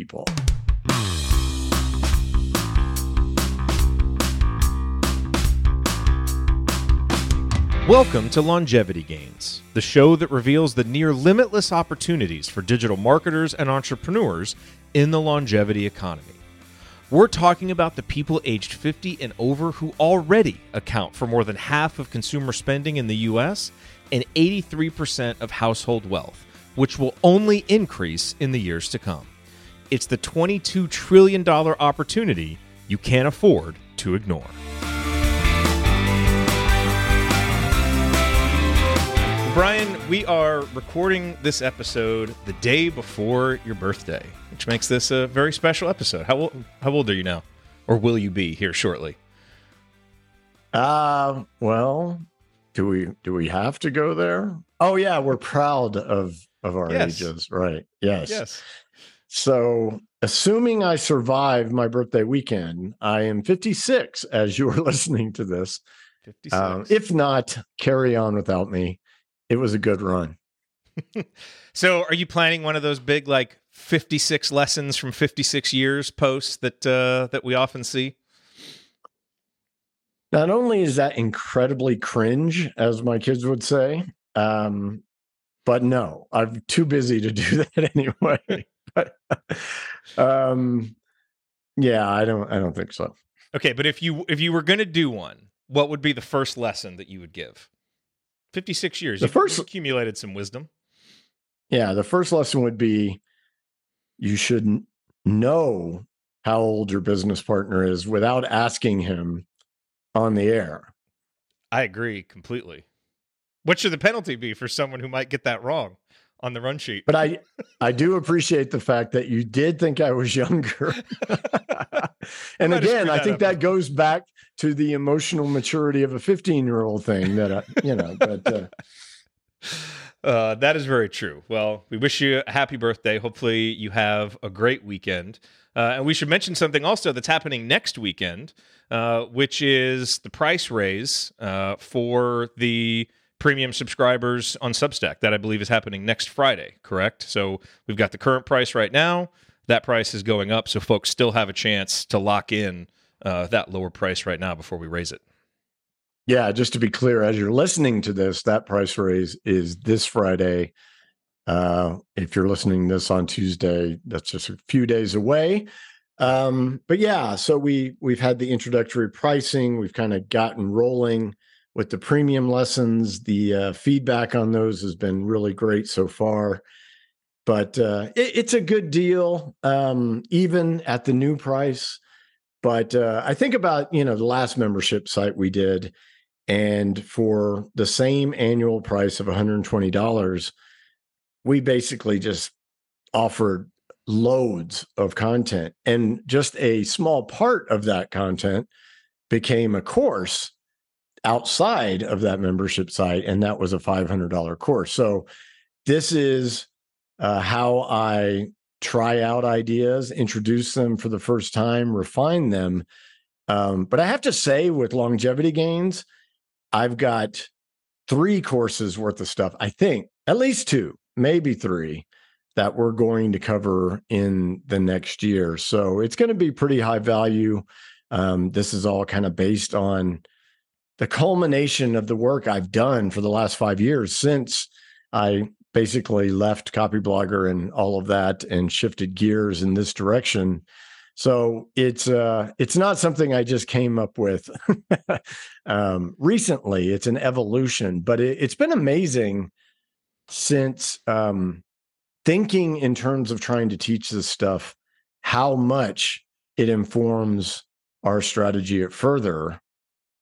people. Welcome to Longevity Gains, the show that reveals the near limitless opportunities for digital marketers and entrepreneurs in the longevity economy. We're talking about the people aged 50 and over who already account for more than half of consumer spending in the US and 83% of household wealth, which will only increase in the years to come. It's the $22 trillion opportunity you can't afford to ignore. Brian, we are recording this episode the day before your birthday, which makes this a very special episode. How old, how old are you now? Or will you be here shortly? Uh, well, do we do we have to go there? Oh yeah, we're proud of of our Yes. ages, right? Yes. Yes. So, assuming I survive my birthday weekend, I am 56 as you are listening to this. 56. Um, if not, carry on without me. It was a good run. so, are you planning one of those big, like, 56 lessons from 56 years posts that uh, that we often see? Not only is that incredibly cringe, as my kids would say, um, but no, I'm too busy to do that anyway. um, yeah, I don't, I don't think so. Okay, but if you if you were going to do one, what would be the first lesson that you would give? 56 years. The You've first- accumulated some wisdom. Yeah, the first lesson would be you should know how old your business partner is without asking him on the air. I agree completely. What should the penalty be for someone who might get that wrong on the run sheet? But I, I do appreciate the fact that you did think I was younger. and again, I think up. that goes back to the emotional maturity of a 15 year old thing that I, you know, but uh, Uh, that is very true. Well, we wish you a happy birthday. Hopefully, you have a great weekend. Uh, and we should mention something also that's happening next weekend, uh, which is the price raise uh, for the premium subscribers on Substack. That I believe is happening next Friday, correct? So we've got the current price right now. That price is going up. So folks still have a chance to lock in uh, that lower price right now before we raise it. yeah, just to be clear, as you're listening to this, that price raise is this Friday. Uh, if you're listening this on Tuesday, that's just a few days away. Um, but yeah, so we we've had the introductory pricing, we've kind of gotten rolling with the premium lessons. The uh, feedback on those has been really great so far. But uh, it, it's a good deal, um, even at the new price. But uh, I think about you know the last membership site we did, and for the same annual price of $120, we basically just offered loads of content. And just a small part of that content became a course outside of that membership site. And that was a $500 course. So this is uh, how I try out ideas, introduce them for the first time, refine them. Um, but I have to say, with longevity gains, I've got three courses worth of stuff. I think at least two, maybe three that we're going to cover in the next year. So it's going to be pretty high value. Um, this is all kind of based on the culmination of the work I've done for the last five years since I basically left Copyblogger and all of that and shifted gears in this direction. So it's uh it's not something I just came up with um recently. It's an evolution, but it, it's been amazing since um thinking in terms of trying to teach this stuff, how much it informs our strategy at further.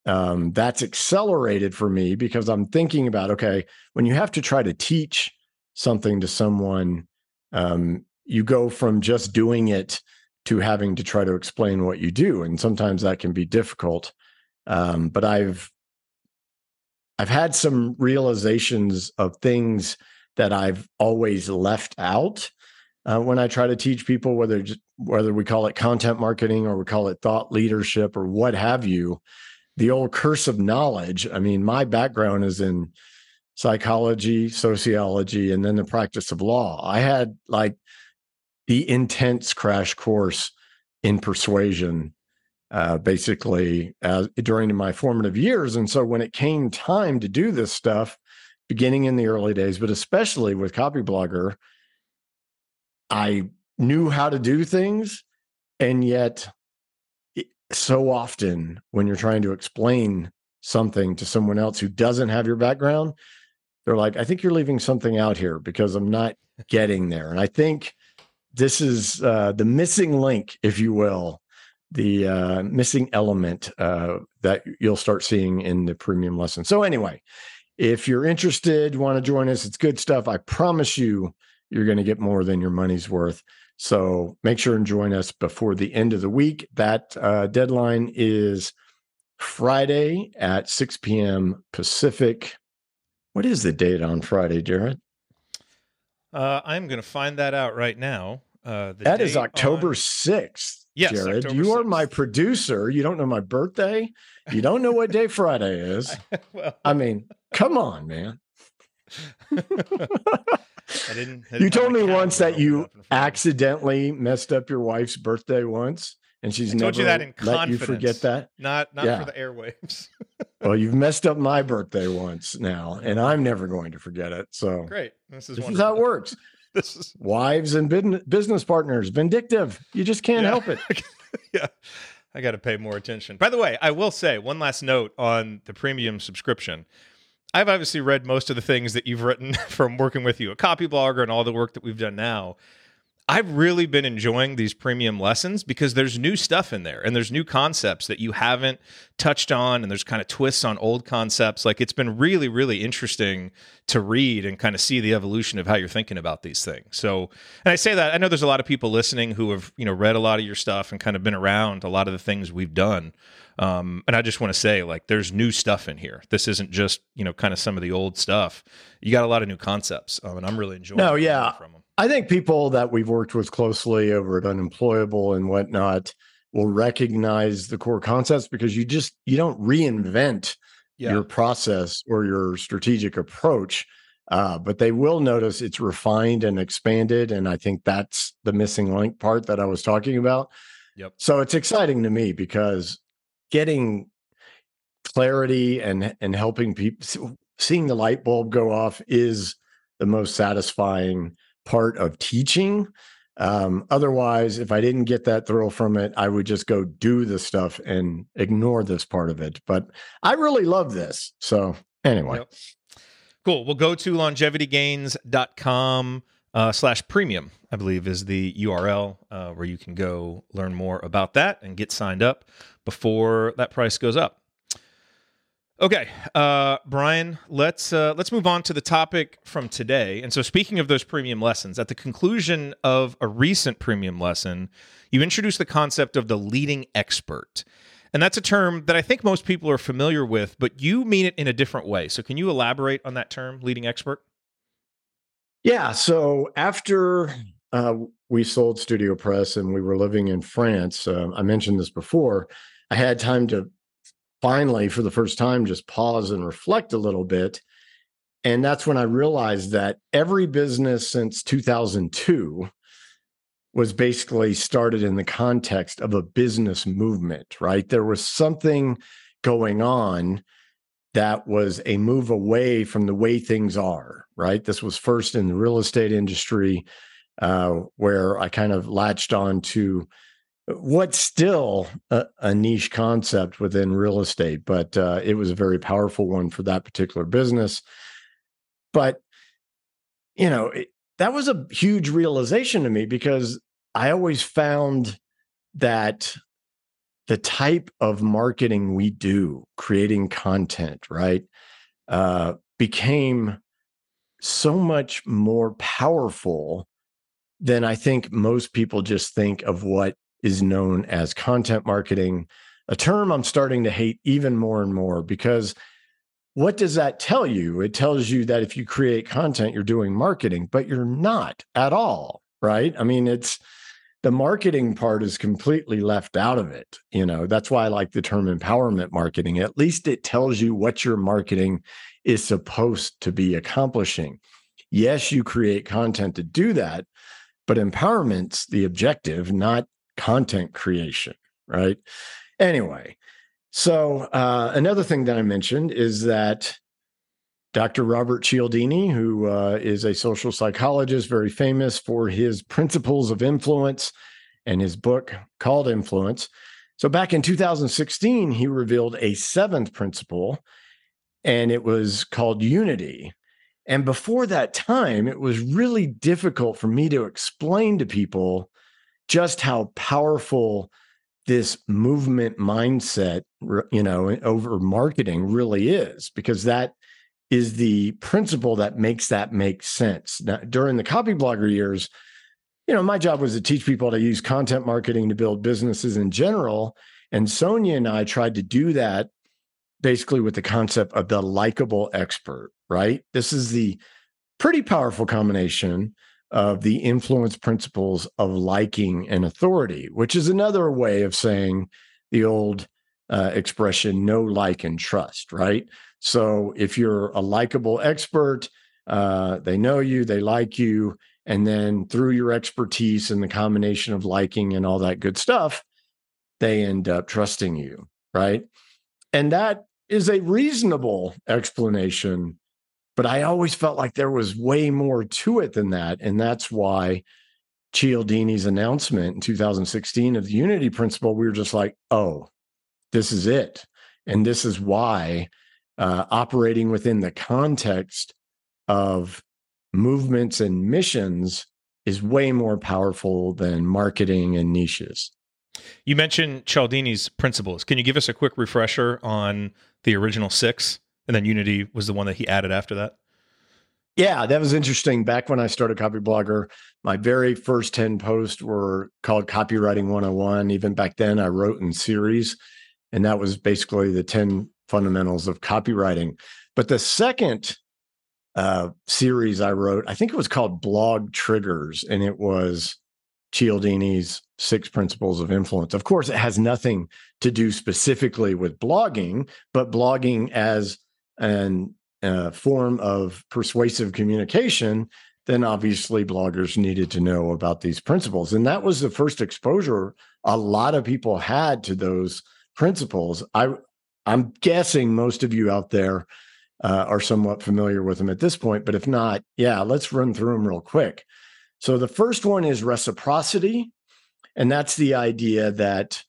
Um, that's accelerated for me because I'm thinking about okay, when you have to try to teach something to someone, um, you go from just doing it to having to try to explain what you do, and sometimes that can be difficult. Um, but I've I've had some realizations of things that I've always left out uh, when I try to teach people, whether whether we call it content marketing or we call it thought leadership or what have you. The old curse of knowledge. I mean, my background is in psychology, sociology, and then the practice of law. I had like the intense crash course in persuasion uh, basically as, during my formative years. And so when it came time to do this stuff, beginning in the early days, but especially with Copyblogger, I knew how to do things. And yet, so often when you're trying to explain something to someone else who doesn't have your background, they're like, I think you're leaving something out here because I'm not getting there. And I think this is uh, the missing link, if you will, the uh, missing element uh, that you'll start seeing in the premium lesson. So, anyway, if you're interested, want to join us, it's good stuff. I promise you, you're going to get more than your money's worth. So, make sure and join us before the end of the week. That uh, deadline is Friday at 6 p.m. Pacific. What is the date on Friday, Jared? Uh, I'm going to find that out right now. Uh, that is October on... 6th. Yes, Jared, October you 6th. are my producer. You don't know my birthday. You don't know what day Friday is. well, I mean, come on, man. I didn't. I didn't you told me once that you accidentally messed up your wife's birthday once, and she's I never you that in let confidence, you forget that. Not not yeah. for the airwaves. well, you've messed up my birthday once now, and I'm never going to forget it. So great. This is this is how it works this is wives and business partners vindictive you just can't yeah. help it yeah i got to pay more attention by the way i will say one last note on the premium subscription i've obviously read most of the things that you've written from working with you a Copyblogger and all the work that we've done now I've really been enjoying these premium lessons because there's new stuff in there and there's new concepts that you haven't touched on and there's kind of twists on old concepts. Like it's been really, really interesting to read and kind of see the evolution of how you're thinking about these things. So, and I say that I know there's a lot of people listening who have, you know, read a lot of your stuff and kind of been around a lot of the things we've done. Um, and I just want to say, like, there's new stuff in here. This isn't just, you know, kind of some of the old stuff. You got a lot of new concepts, um, and I'm really enjoying. No, yeah, from them. I think people that we've worked with closely over at Unemployable and whatnot will recognize the core concepts because you just you don't reinvent yeah. your process or your strategic approach. Uh, but they will notice it's refined and expanded. And I think that's the missing link part that I was talking about. Yep. So it's exciting to me because getting clarity and and helping people seeing the light bulb go off is the most satisfying part of teaching. Um, otherwise, if I didn't get that thrill from it, I would just go do the stuff and ignore this part of it. But I really love this. So, anyway. Yep. Cool. We'll go to longevitygains.com uh, slash premium, I believe is the URL uh, where you can go learn more about that and get signed up before that price goes up. Okay, uh, Brian, let's uh, let's move on to the topic from today. And so, speaking of those premium lessons, at the conclusion of a recent premium lesson, you introduced the concept of the leading expert, and that's a term that I think most people are familiar with, but you mean it in a different way. So, can you elaborate on that term, leading expert? Yeah. So after uh, we sold StudioPress and we were living in France, uh, I mentioned this before. I had time to finally, for the first time, just pause and reflect a little bit. And that's when I realized that every business since 2002 was basically started in the context of a business movement, right? There was something going on that was a move away from the way things are, right? This was first in the real estate industry, uh, where I kind of latched on to what's still a, a, niche concept within real estate, but uh, it was a very powerful one for that particular business. But, you know, it, that was a huge realization to me because I always found that the type of marketing we do, creating content, right, uh, became so much more powerful than I think most people just think of what is known as content marketing, a term I'm starting to hate even more and more because what does that tell you? It tells you that if you create content, you're doing marketing, but you're not at all, right? I mean, it's the marketing part is completely left out of it. You know, that's why I like the term empowerment marketing. At least it tells you what your marketing is supposed to be accomplishing. Yes, you create content to do that, but empowerment's the objective, not content creation, right? Anyway, so uh, another thing that I mentioned is that Dr. Robert Cialdini, who uh, is a social psychologist, very famous for his principles of influence and his book called Influence. So back in 2016, he revealed a seventh principle, and it was called unity. And before that time, it was really difficult for me to explain to people just how powerful this movement mindset, you know, over marketing really is, because that is the principle that makes that make sense. Now, during the Copyblogger years, you know, my job was to teach people to use content marketing to build businesses in general. And Sonia and I tried to do that basically with the concept of the likable expert, right? This is the pretty powerful combination of the influence principles of liking and authority, which is another way of saying the old uh, expression know, like, and trust, right? So if you're a likable expert, uh, they know you, they like you. And then through your expertise and the combination of liking and all that good stuff, they end up trusting you, right? And that is a reasonable explanation. But I always felt like there was way more to it than that. And that's why Cialdini's announcement in 2016 of the unity principle, we were just like, oh, this is it. And this is why uh, operating within the context of movements and missions is way more powerful than marketing and niches. You mentioned Cialdini's principles. Can you give us a quick refresher on the original six? And then Unity was the one that he added after that? Yeah, that was interesting. Back when I started Copyblogger, my very first 10 posts were called Copywriting 101. Even back then, I wrote in series, and that was basically the 10 fundamentals of copywriting. But the second uh, series I wrote, I think it was called Blog Triggers, and it was Cialdini's Six Principles of Influence. Of course, it has nothing to do specifically with blogging, but blogging as an uh, form of persuasive communication, then obviously bloggers needed to know about these principles. And that was the first exposure a lot of people had to those principles. I I'm guessing most of you out there uh, are somewhat familiar with them at this point, but if not, yeah, let's run through them real quick. So the first one is reciprocity, and that's the idea that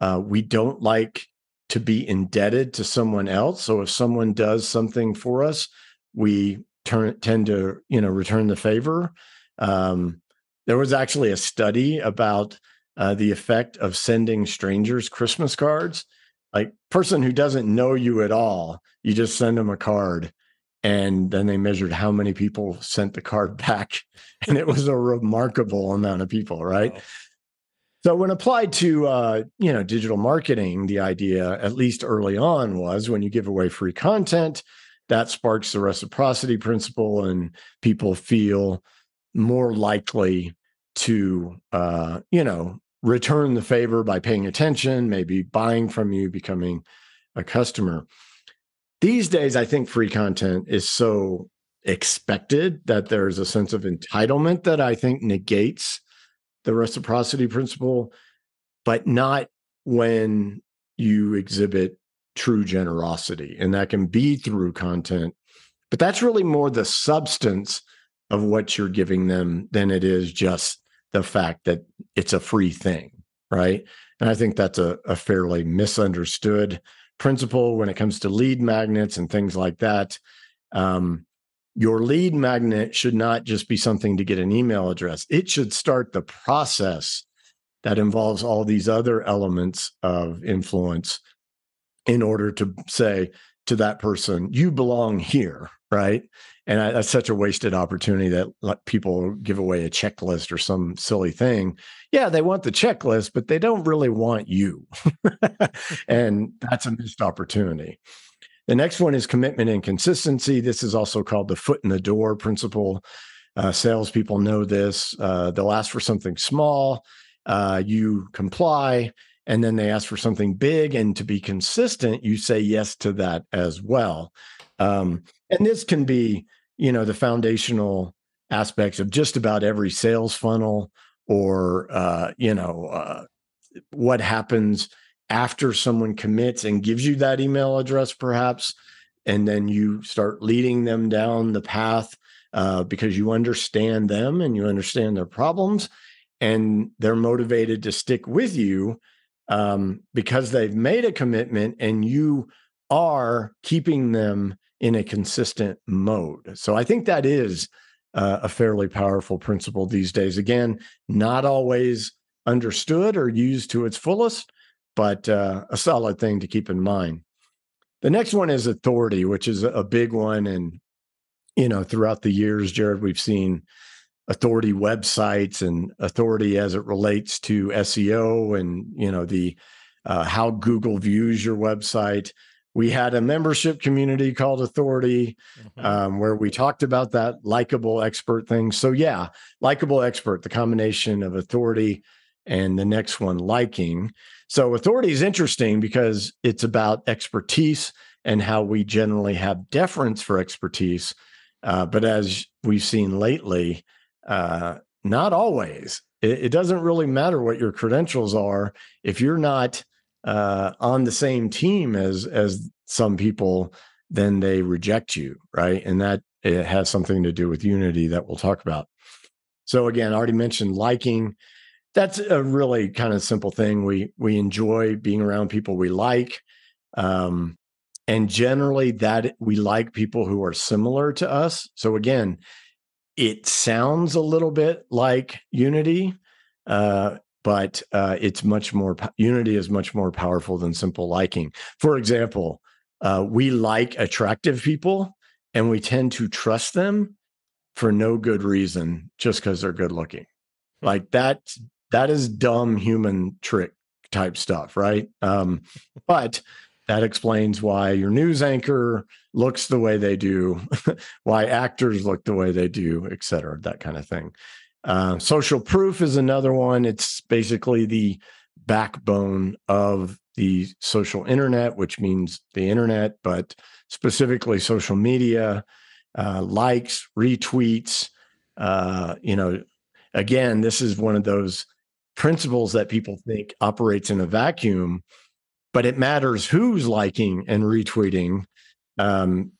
uh, we don't like to be indebted to someone else. So if someone does something for us, we turn tend to you know return the favor. Um, there was actually a study about uh, the effect of sending strangers Christmas cards like person who doesn't know you at all you just send them a card and then they measured how many people sent the card back and it was a remarkable amount of people right wow. So when applied to uh, you know digital marketing the idea at least early on was when you give away free content that sparks the reciprocity principle and people feel more likely to uh, you know return the favor by paying attention, maybe buying from you, becoming a customer. These days, I think free content is so expected that there's a sense of entitlement that I think negates the reciprocity principle, but not when you exhibit true generosity. And that can be through content, but that's really more the substance of what you're giving them than it is just the fact that it's a free thing, right? And I think that's a, a fairly misunderstood principle when it comes to lead magnets and things like that. Um, your lead magnet should not just be something to get an email address, it should start the process that involves all these other elements of influence in order to say to that person, you belong here, right? and I, that's such a wasted opportunity that people give away a checklist or some silly thing. Yeah they want the checklist but they don't really want you. And that's a missed opportunity the next one is commitment and consistency. This is also called the foot in the door principle. Uh, salespeople know this. Uh, they'll ask for something small uh, you comply and then they ask for something big and to be consistent you say yes to that as well. Um, and this can be you know the foundational aspects of just about every sales funnel or uh, you know uh, what happens after someone commits and gives you that email address perhaps and then you start leading them down the path uh, because you understand them and you understand their problems and they're motivated to stick with you um, because they've made a commitment and you are keeping them in a consistent mode. So i think that is uh, a fairly powerful principle these days. Again not always understood or used to its fullest but uh, a solid thing to keep in mind the next one is authority, which is a big one. And, you know, throughout the years, Jared, we've seen authority websites and authority as it relates to SEO and, you know, the uh, how Google views your website. We had a membership community called Authority mm-hmm. um, where we talked about that likable expert thing. So, yeah, likable expert, the combination of authority and the next one, liking. So authority is interesting because it's about expertise and how we generally have deference for expertise. Uh, but as we've seen lately, uh, not always. It, it, doesn't really matter what your credentials are if you're not uh, on the same team as as some people. Then they reject you, right? And that it has something to do with unity that we'll talk about. So again, I already mentioned liking that's a really kind of simple thing. We we enjoy being around people we like. Um, and generally that we like people who are similar to us. So again, it sounds a little bit like unity, uh, but uh, it's much more unity is much more powerful than simple liking. For example, uh, we like attractive people, and we tend to trust them for no good reason, just because they're good looking. Hmm. Like that that is dumb human trick type stuff, right? Um, but that explains why your news anchor looks the way they do, why actors look the way they do, et cetera, that kind of thing. Uh, social proof is another one. It's basically the backbone of the social internet, which means the internet, but specifically social media, uh, likes, retweets. Uh, you know, again, this is one of those principles that people think operates in a vacuum, but it matters who's liking and retweeting um,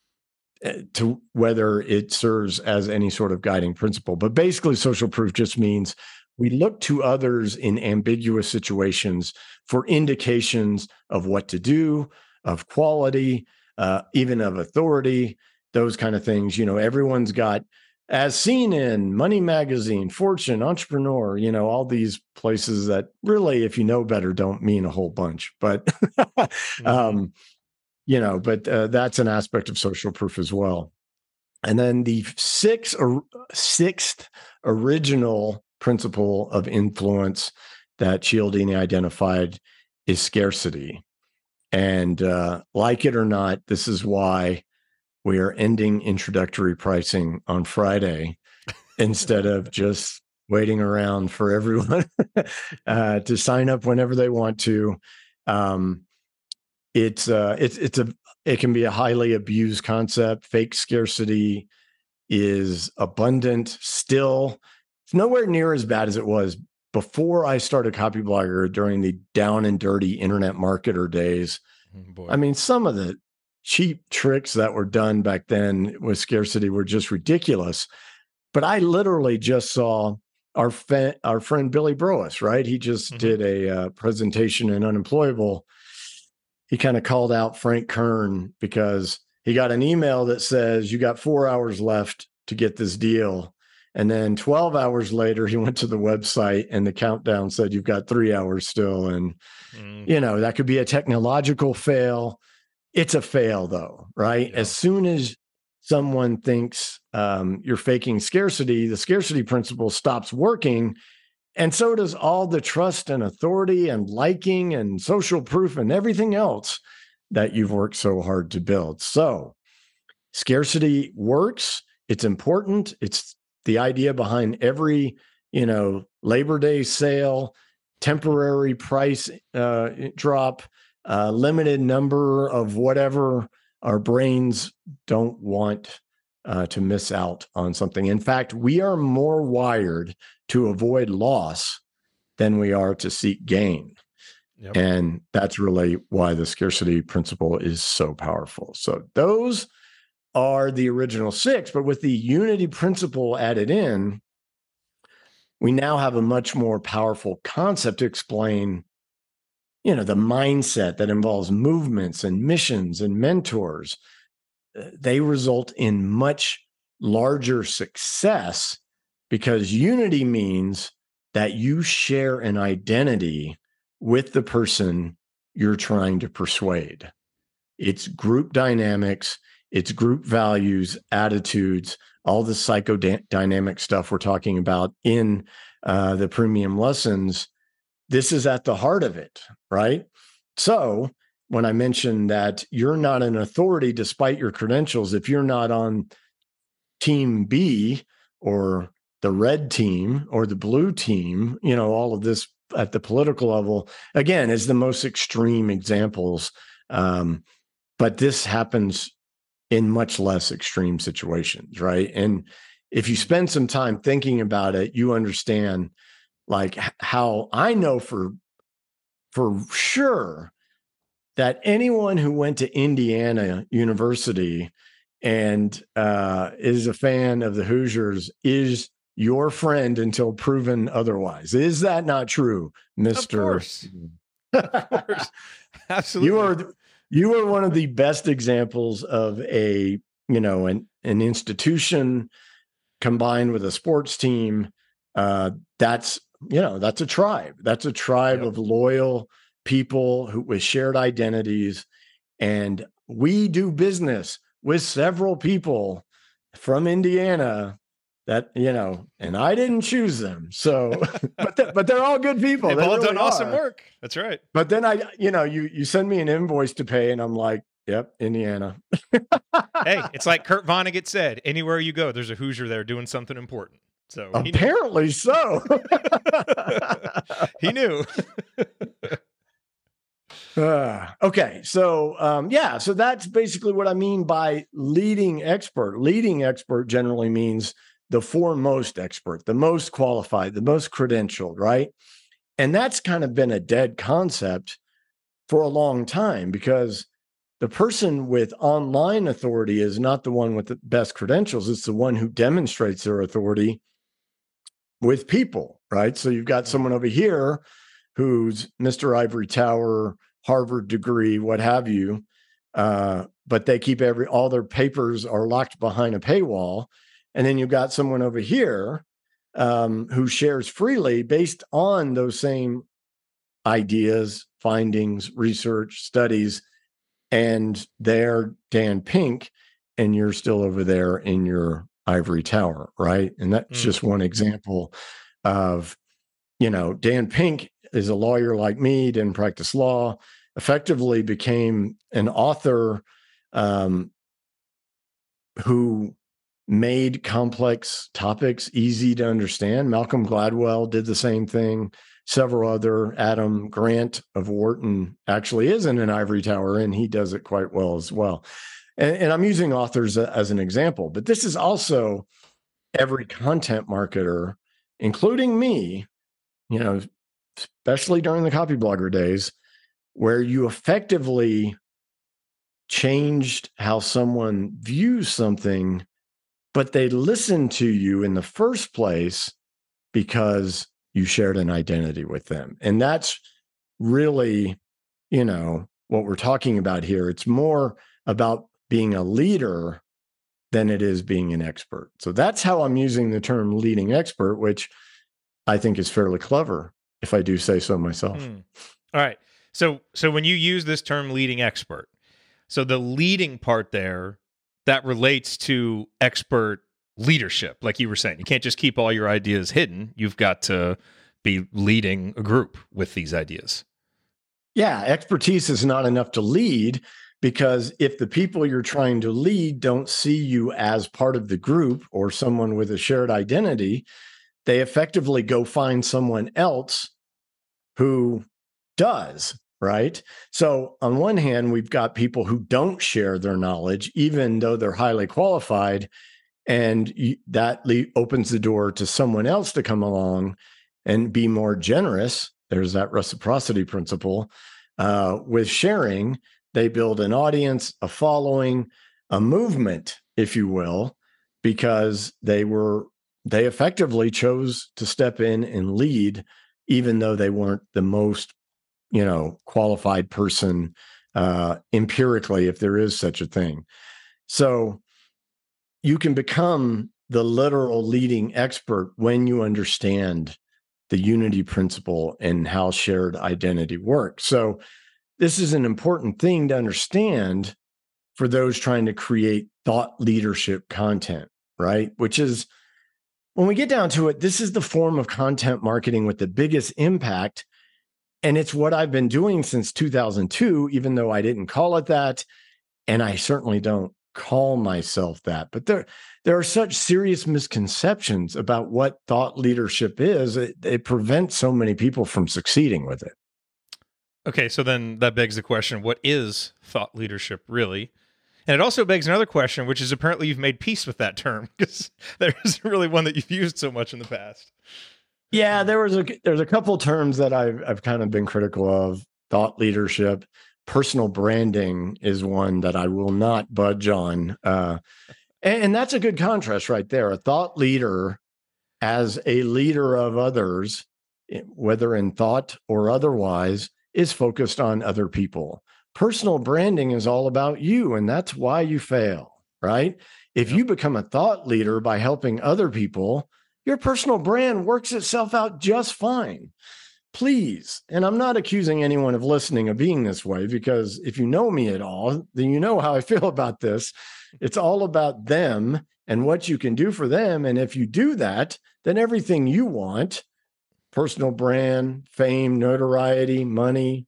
eh, to whether it serves as any sort of guiding principle. But basically, social proof just means we look to others in ambiguous situations for indications of what to do, of quality, uh, even of authority, those kind of things. You know, everyone's got as seen in Money Magazine, Fortune, Entrepreneur, you know, all these places that really, if you know better, don't mean a whole bunch. But, mm-hmm. um, you know, but uh, that's an aspect of social proof as well. And then the sixth, or, sixth original principle of influence that Cialdini identified is scarcity. And uh, like it or not, this is why we are ending introductory pricing on Friday instead of just waiting around for everyone uh, to sign up whenever they want to. Um, it's uh, it's it's a it can be a highly abused concept. Fake scarcity is abundant still. It's nowhere near as bad as it was before I started Copyblogger during the down and dirty internet marketer days. Oh, I mean, some of the cheap tricks that were done back then with scarcity were just ridiculous. But I literally just saw our fa- our friend Billy Broas, right? He just mm-hmm. did a uh, presentation in Unemployable. He kind of called out Frank Kern because he got an email that says you got four hours left to get this deal. And then 12 hours later, he went to the website and the countdown said you've got three hours still. And, mm. you know, that could be a technological fail. It's a fail, though, right? Yeah. As soon as someone thinks um, you're faking scarcity, the scarcity principle stops working. And so does all the trust and authority and liking and social proof and everything else that you've worked so hard to build. So, scarcity works. It's important. It's the idea behind every, you know, Labor Day sale, temporary price uh, drop, a limited number of whatever our brains don't want uh, to miss out on something. In fact, we are more wired to avoid loss than we are to seek gain. Yep. And that's really why the scarcity principle is so powerful. So those are the original six, but with the unity principle added in, we now have a much more powerful concept to explain you know the mindset that involves movements and missions and mentors uh, they result in much larger success because unity means that you share an identity with the person you're trying to persuade. It's group dynamics it's group values attitudes all the psychodynamic stuff we're talking about in uh, the premium lessons, this is at the heart of it, right? So when I mentioned that you're not an authority despite your credentials, if you're not on team B or the red team or the blue team, you know, all of this at the political level, again, is the most extreme examples. Um, but this happens in much less extreme situations, right? And if you spend some time thinking about it, you understand like how I know for for sure that anyone who went to Indiana University and uh, is a fan of the Hoosiers is your friend until proven otherwise. Is that not true, Mister? Of course. of course. Absolutely. You are you are one of the best examples of a you know an an institution combined with a sports team uh, that's you know that's a tribe that's a tribe yep. of loyal people who with shared identities and we do business with several people from indiana that you know and i didn't choose them so but, th- but they're all good people they've they all really done awesome work that's right. But then i you know you you send me an invoice to pay and i'm like yep indiana. Hey it's like kurt vonnegut said anywhere you go there's a hoosier there doing something important so apparently so. He knew. Uh, okay. So um, yeah so that's basically what i mean by leading expert. Leading expert generally means the foremost expert, the most qualified, the most credentialed, right? And that's kind of been a dead concept for a long time because the person with online authority is not the one with the best credentials. It's the one who demonstrates their authority with people, right? So you've got someone over here who's Mr. Ivory Tower, Harvard degree, what have you. Uh, but they keep every all their papers are locked behind a paywall and then you've got someone over here um, who shares freely based on those same ideas, findings, research, studies. And they're Dan Pink, and you're still over there in your ivory tower, right? And that's mm. just one example of, you know, Dan Pink is a lawyer like me, didn't practice law, effectively became an author um, who made complex topics easy to understand. Malcolm Gladwell did the same thing. Several other, Adam Grant of Wharton actually is in an ivory tower, and he does it quite well as well. And, and I'm using authors as an example, but this is also every content marketer, including me, you know, especially during the Copyblogger days, where you effectively changed how someone views something but they listened to you in the first place because you shared an identity with them. And that's really, you know, what we're talking about here. It's more about being a leader than it is being an expert. So that's how I'm using the term leading expert, which I think is fairly clever, if I do say so myself. Hmm. All right. So so when you use this term leading expert, so the leading part there that relates to expert leadership, like you were saying. You can't just keep all your ideas hidden. You've got to be leading a group with these ideas. Yeah, expertise is not enough to lead because if the people you're trying to lead don't see you as part of the group or someone with a shared identity, they effectively go find someone else who does right? So, on one hand, we've got people who don't share their knowledge, even though they're highly qualified. and that opens the door to someone else to come along and be more generous there's that reciprocity principle uh, with sharing they build an audience a following a movement if you will because they were they effectively chose to step in and lead even though they weren't the most you know qualified person uh, empirically if there is such a thing. So you can become the literal leading expert when you understand the unity principle and how shared identity works. So this is an important thing to understand for those trying to create thought leadership content right which is when we get down to it, this is the form of content marketing with the biggest impact. And it's what I've been doing since 2002, even though I didn't call it that. And I certainly don't call myself that. But there, there are such serious misconceptions about what thought leadership is. It, it prevents so many people from succeeding with it. Okay, so then that begs the question what is thought leadership really? And it also begs another question, which is apparently you've made peace with that term because there isn't really one that you've used so much in the past. Yeah, there was a there's a couple terms that I've I've kind of been critical of. Thought leadership, personal branding is one that I will not budge on. Uh, and, and that's a good contrast right there. A thought leader as a leader of others, whether in thought or otherwise, is focused on other people. Personal branding is all about you and that's why you fail right? If you become a thought leader by helping other people your personal brand works itself out just fine. Please and i'm not accusing anyone of listening of being this way because if you know me at all then you know how i feel about this. It's all about them and what you can do for them and if you do that then everything you want personal brand fame notoriety money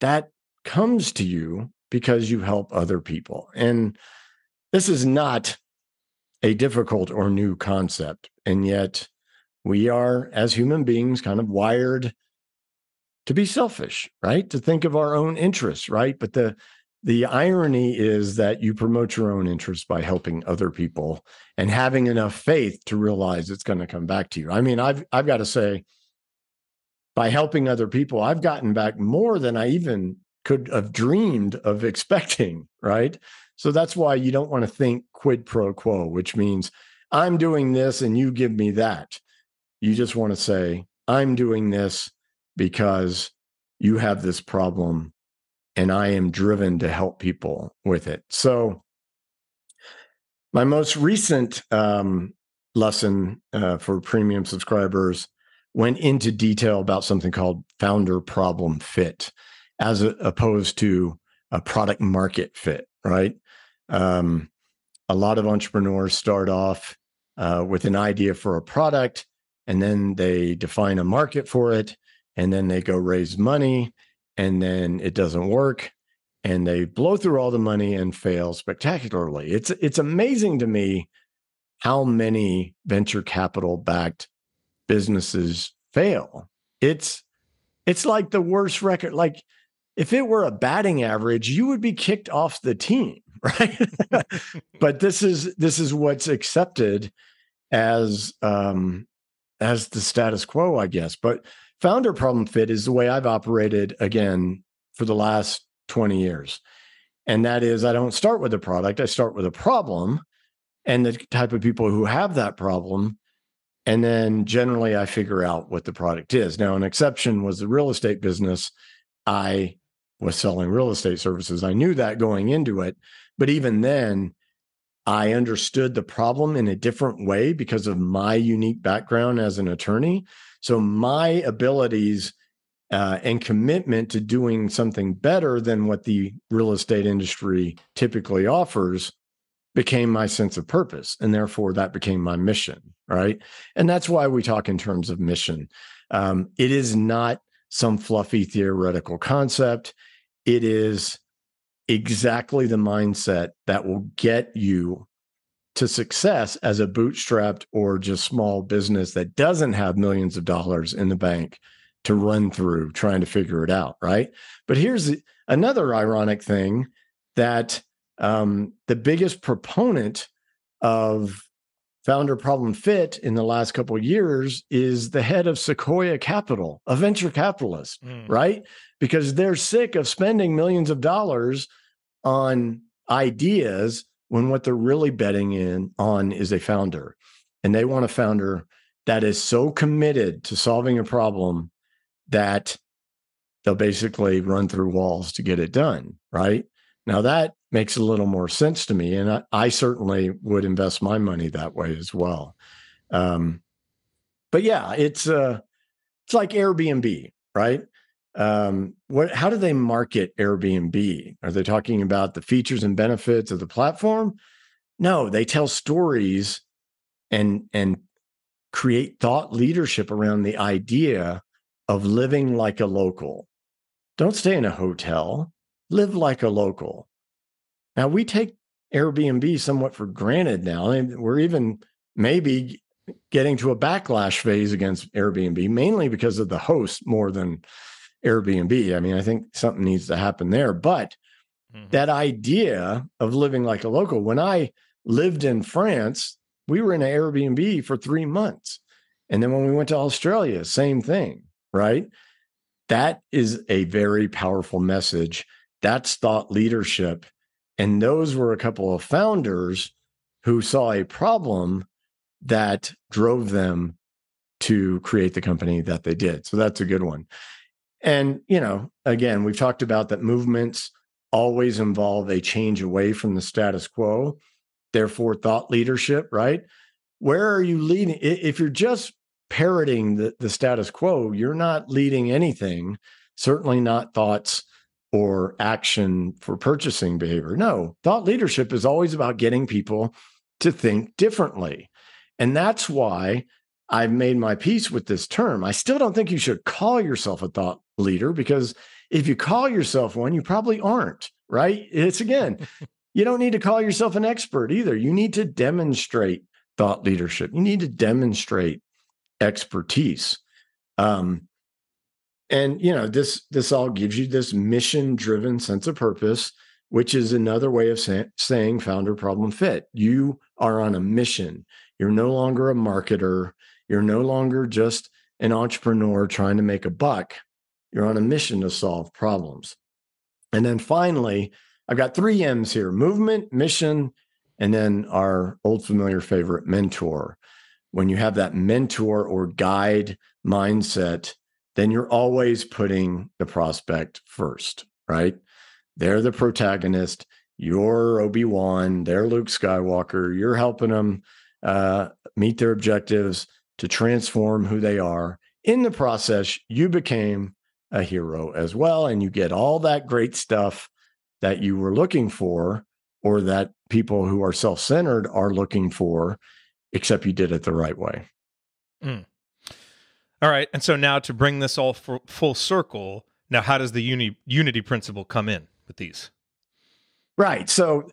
that comes to you because you help other people. And this is not a difficult or new concept. And yet, we are, as human beings, kind of wired to be selfish, right? To think of our own interests, right? But the the irony is that you promote your own interests by helping other people and having enough faith to realize it's going to come back to you. I mean, I've I've got to say, by helping other people, I've gotten back more than I even could have dreamed of expecting, right? So that's why you don't want to think quid pro quo, which means I'm doing this and you give me that. You just want to say, I'm doing this because you have this problem and I am driven to help people with it. So, my most recent um, lesson uh, for premium subscribers went into detail about something called founder problem fit as opposed to a product market fit, right? Um, a lot of entrepreneurs start off uh, with an idea for a product and then they define a market for it and then they go raise money and then it doesn't work and they blow through all the money and fail spectacularly. It's it's amazing to me how many venture capital backed businesses fail. It's it's like the worst record like if it were a batting average, you would be kicked off the team, right? but this is this is what's accepted as um as the status quo, I guess. But founder problem fit is the way I've operated again for the last 20 years. And that is I don't start with a product, I start with a problem and the type of people who have that problem and then generally I figure out what the product is. Now, an exception was the real estate business. I was selling real estate services. I knew that going into it. But even then, I understood the problem in a different way because of my unique background as an attorney. So my abilities uh, and commitment to doing something better than what the real estate industry typically offers became my sense of purpose. And therefore, that became my mission. Right. And that's why we talk in terms of mission. Um, it is not some fluffy theoretical concept it is exactly the mindset that will get you to success as a bootstrapped or just small business that doesn't have millions of dollars in the bank to run through trying to figure it out. Right. But here's another ironic thing that um, the biggest proponent of founder problem fit in the last couple of years is the head of Sequoia Capital, a venture capitalist, mm. right? Because they're sick of spending millions of dollars on ideas when what they're really betting in on is a founder. And they want a founder that is so committed to solving a problem that they'll basically run through walls to get it done, right? Now that makes a little more sense to me, and I, I certainly would invest my money that way as well. Um, but yeah, it's uh, it's like Airbnb, right? Um, what? How do they market Airbnb? Are they talking about the features and benefits of the platform? No, they tell stories and and create thought leadership around the idea of living like a local. Don't stay in a hotel live like a local. Now, we take Airbnb somewhat for granted now. And we're even maybe getting to a backlash phase against Airbnb, mainly because of the host more than Airbnb. I mean, I think something needs to happen there. But mm-hmm. that idea of living like a local, when I lived in France, we were in an Airbnb for three months. And then when we went to Australia, same thing, right? That is a very powerful message that's thought leadership. And those were a couple of founders who saw a problem that drove them to create the company that they did. So that's a good one. And, you know, again, we've talked about that movements always involve a change away from the status quo, therefore, thought leadership, right? Where are you leading? If you're just parroting the, the status quo, you're not leading anything, certainly not thoughts or action for purchasing behavior. No, thought leadership is always about getting people to think differently. And that's why I've made my peace with this term. I still don't think you should call yourself a thought leader because if you call yourself one, you probably aren't, right? It's again, you don't need to call yourself an expert either. You need to demonstrate thought leadership, you need to demonstrate expertise. Um, and you know this this all gives you this mission driven sense of purpose which is another way of say, saying founder problem fit you are on a mission you're no longer a marketer you're no longer just an entrepreneur trying to make a buck you're on a mission to solve problems and then finally i've got three m's here movement mission and then our old familiar favorite mentor when you have that mentor or guide mindset then you're always putting the prospect first, right? They're the protagonist. You're Obi Wan. They're Luke Skywalker. You're helping them uh, meet their objectives to transform who they are. In the process, you became a hero as well, and you get all that great stuff that you were looking for, or that people who are self centered are looking for, except you did it the right way. Mm. All right. And so now to bring this all full circle, now how does the uni- unity principle come in with these? Right. So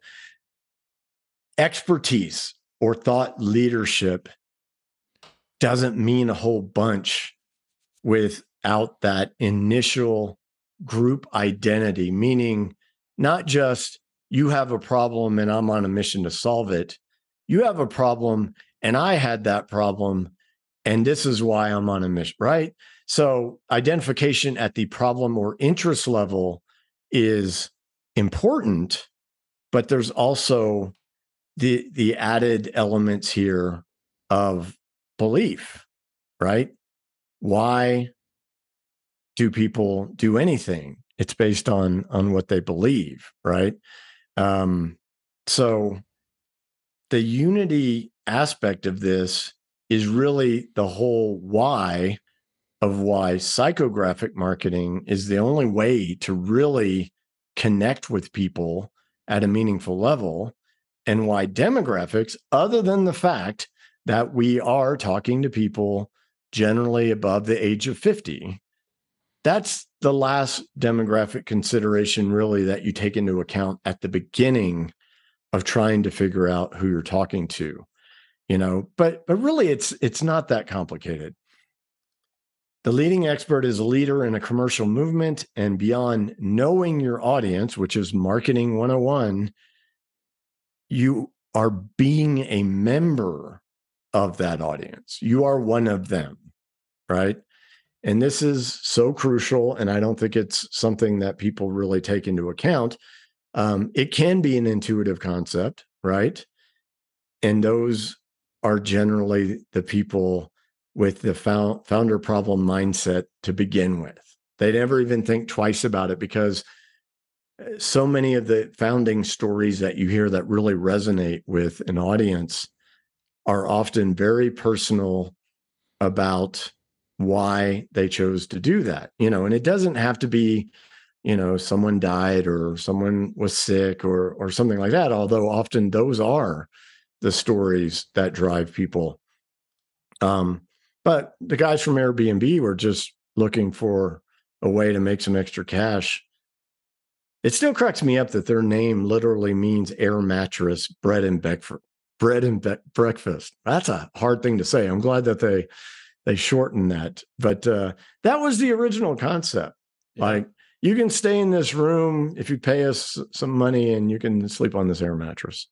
expertise or thought leadership doesn't mean a whole bunch without that initial group identity, meaning not just you have a problem and I'm on a mission to solve it. You have a problem and I had that problem and this is why I'm on a mission, right? So, identification at the problem or interest level is important, but there's also the the added elements here of belief, right? Why do people do anything? It's based on on what they believe, right? Um, so the unity aspect of this is really the whole why of why psychographic marketing is the only way to really connect with people at a meaningful level and why demographics other than the fact that we are talking to people generally above the age of 50 that's the last demographic consideration really that you take into account at the beginning of trying to figure out who you're talking to you know? But but really it's it's not that complicated. The leading expert is a leader in a commercial movement and beyond knowing your audience which is marketing 101 you are being a member of that audience. You are one of them, right? And this is so crucial. And I don't think it's something that people really take into account. Um, it can be an intuitive concept, right? And those are generally the people with the found, founder problem mindset to begin with. They never even think twice about it because uh, so many of the founding stories that you hear that really resonate with an audience are often very personal about why they chose to do that you know and it doesn't have to be you know someone died or someone was sick or or something like that although often those are the stories that drive people. Um but the guys from airbnb were just looking for a way to make some extra cash. It still cracks me up that their name literally means air mattress bread and breakfast bread and be- breakfast that's a hard thing to say i'm glad that they they shortened that. But uh, that was the original concept. Yeah. Like you can stay in this room if you pay us some money, and you can sleep on this air mattress.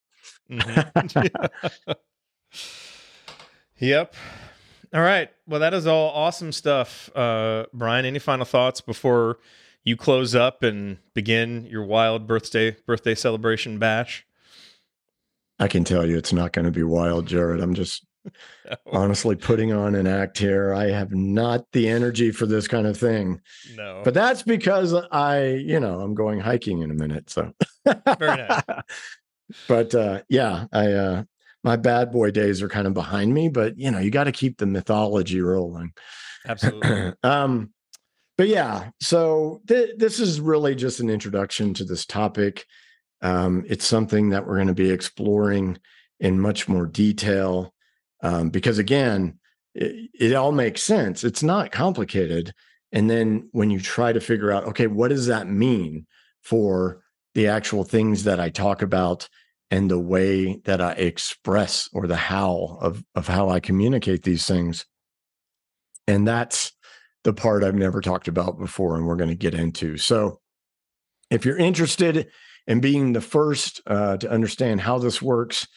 Mm-hmm. yep. All right. Well, that is all awesome stuff, uh, Brian. Any final thoughts before you close up and begin your wild birthday birthday celebration bash? I can tell you, it's not going to be wild, Jared. I'm just honestly putting on an act here. I have not the energy for this kind of thing. No. But that's because I, you know, I'm going hiking in a minute. So very nice. but uh yeah, I uh my bad boy days are kind of behind me, but you know, you got to keep the mythology rolling. Absolutely. um but yeah, so th- this is really just an introduction to this topic. Um, it's something that we're going to be exploring in much more detail um, because again it, it all makes sense. It's not complicated. And then when you try to figure out okay what does that mean for the actual things that i talk about and the way that i express or the how of of how i communicate these things? And that's the part i've never talked about before and we're going to get into. So if you're interested in being the first uh, to understand how this works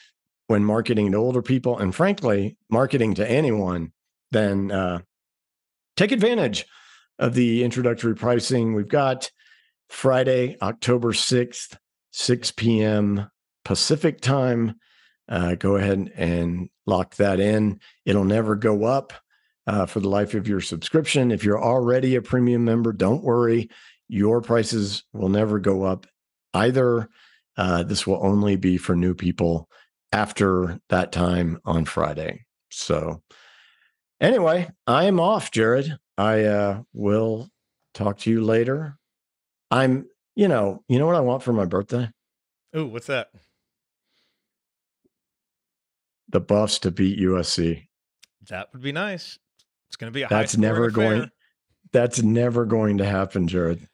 when marketing to older people and frankly marketing to anyone then uh, take advantage of the introductory pricing. We've got friday october 6th 6 p.m pacific time. Uh, go ahead and lock that in. It'll never go up uh, for the life of your subscription. If you're already a premium member don't worry. Your prices will never go up either uh, this will only be for new people after that time on Friday. So, anyway, I am off, Jared. I uh, will talk to you later. I'm, you know, you know what I want for my birthday? Oh, what's that? The Buffs to beat USC. That would be nice. It's going to be a that's never going. That's never going to happen, Jared.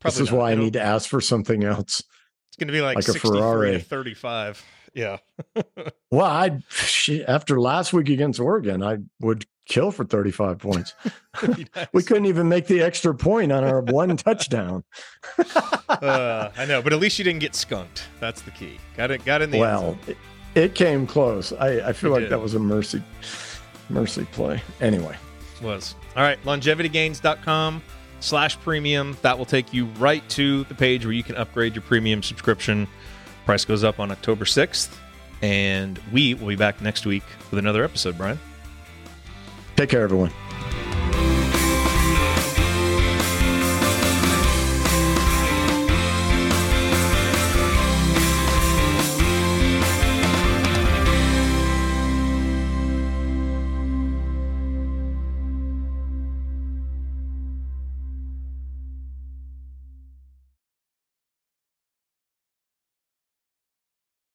Probably this is not. why It'll, I need to ask for something else. It's going to be like, like a Ferrari. to 35. Yeah. well, I after last week against Oregon, I would kill for 35 points. nice. we couldn't even make the extra point on our one touchdown. uh, I know, but at least you didn't get skunked. That's the key. Got it. Got in the well. It, it, came close. I, I feel like did. that was a mercy mercy play. Anyway, was all right. Longevitygains.com slash premium. That will take you right to the page where you can upgrade your premium subscription. Price goes up on October 6th, and we will be back next week with another episode, Brian. Take care, everyone.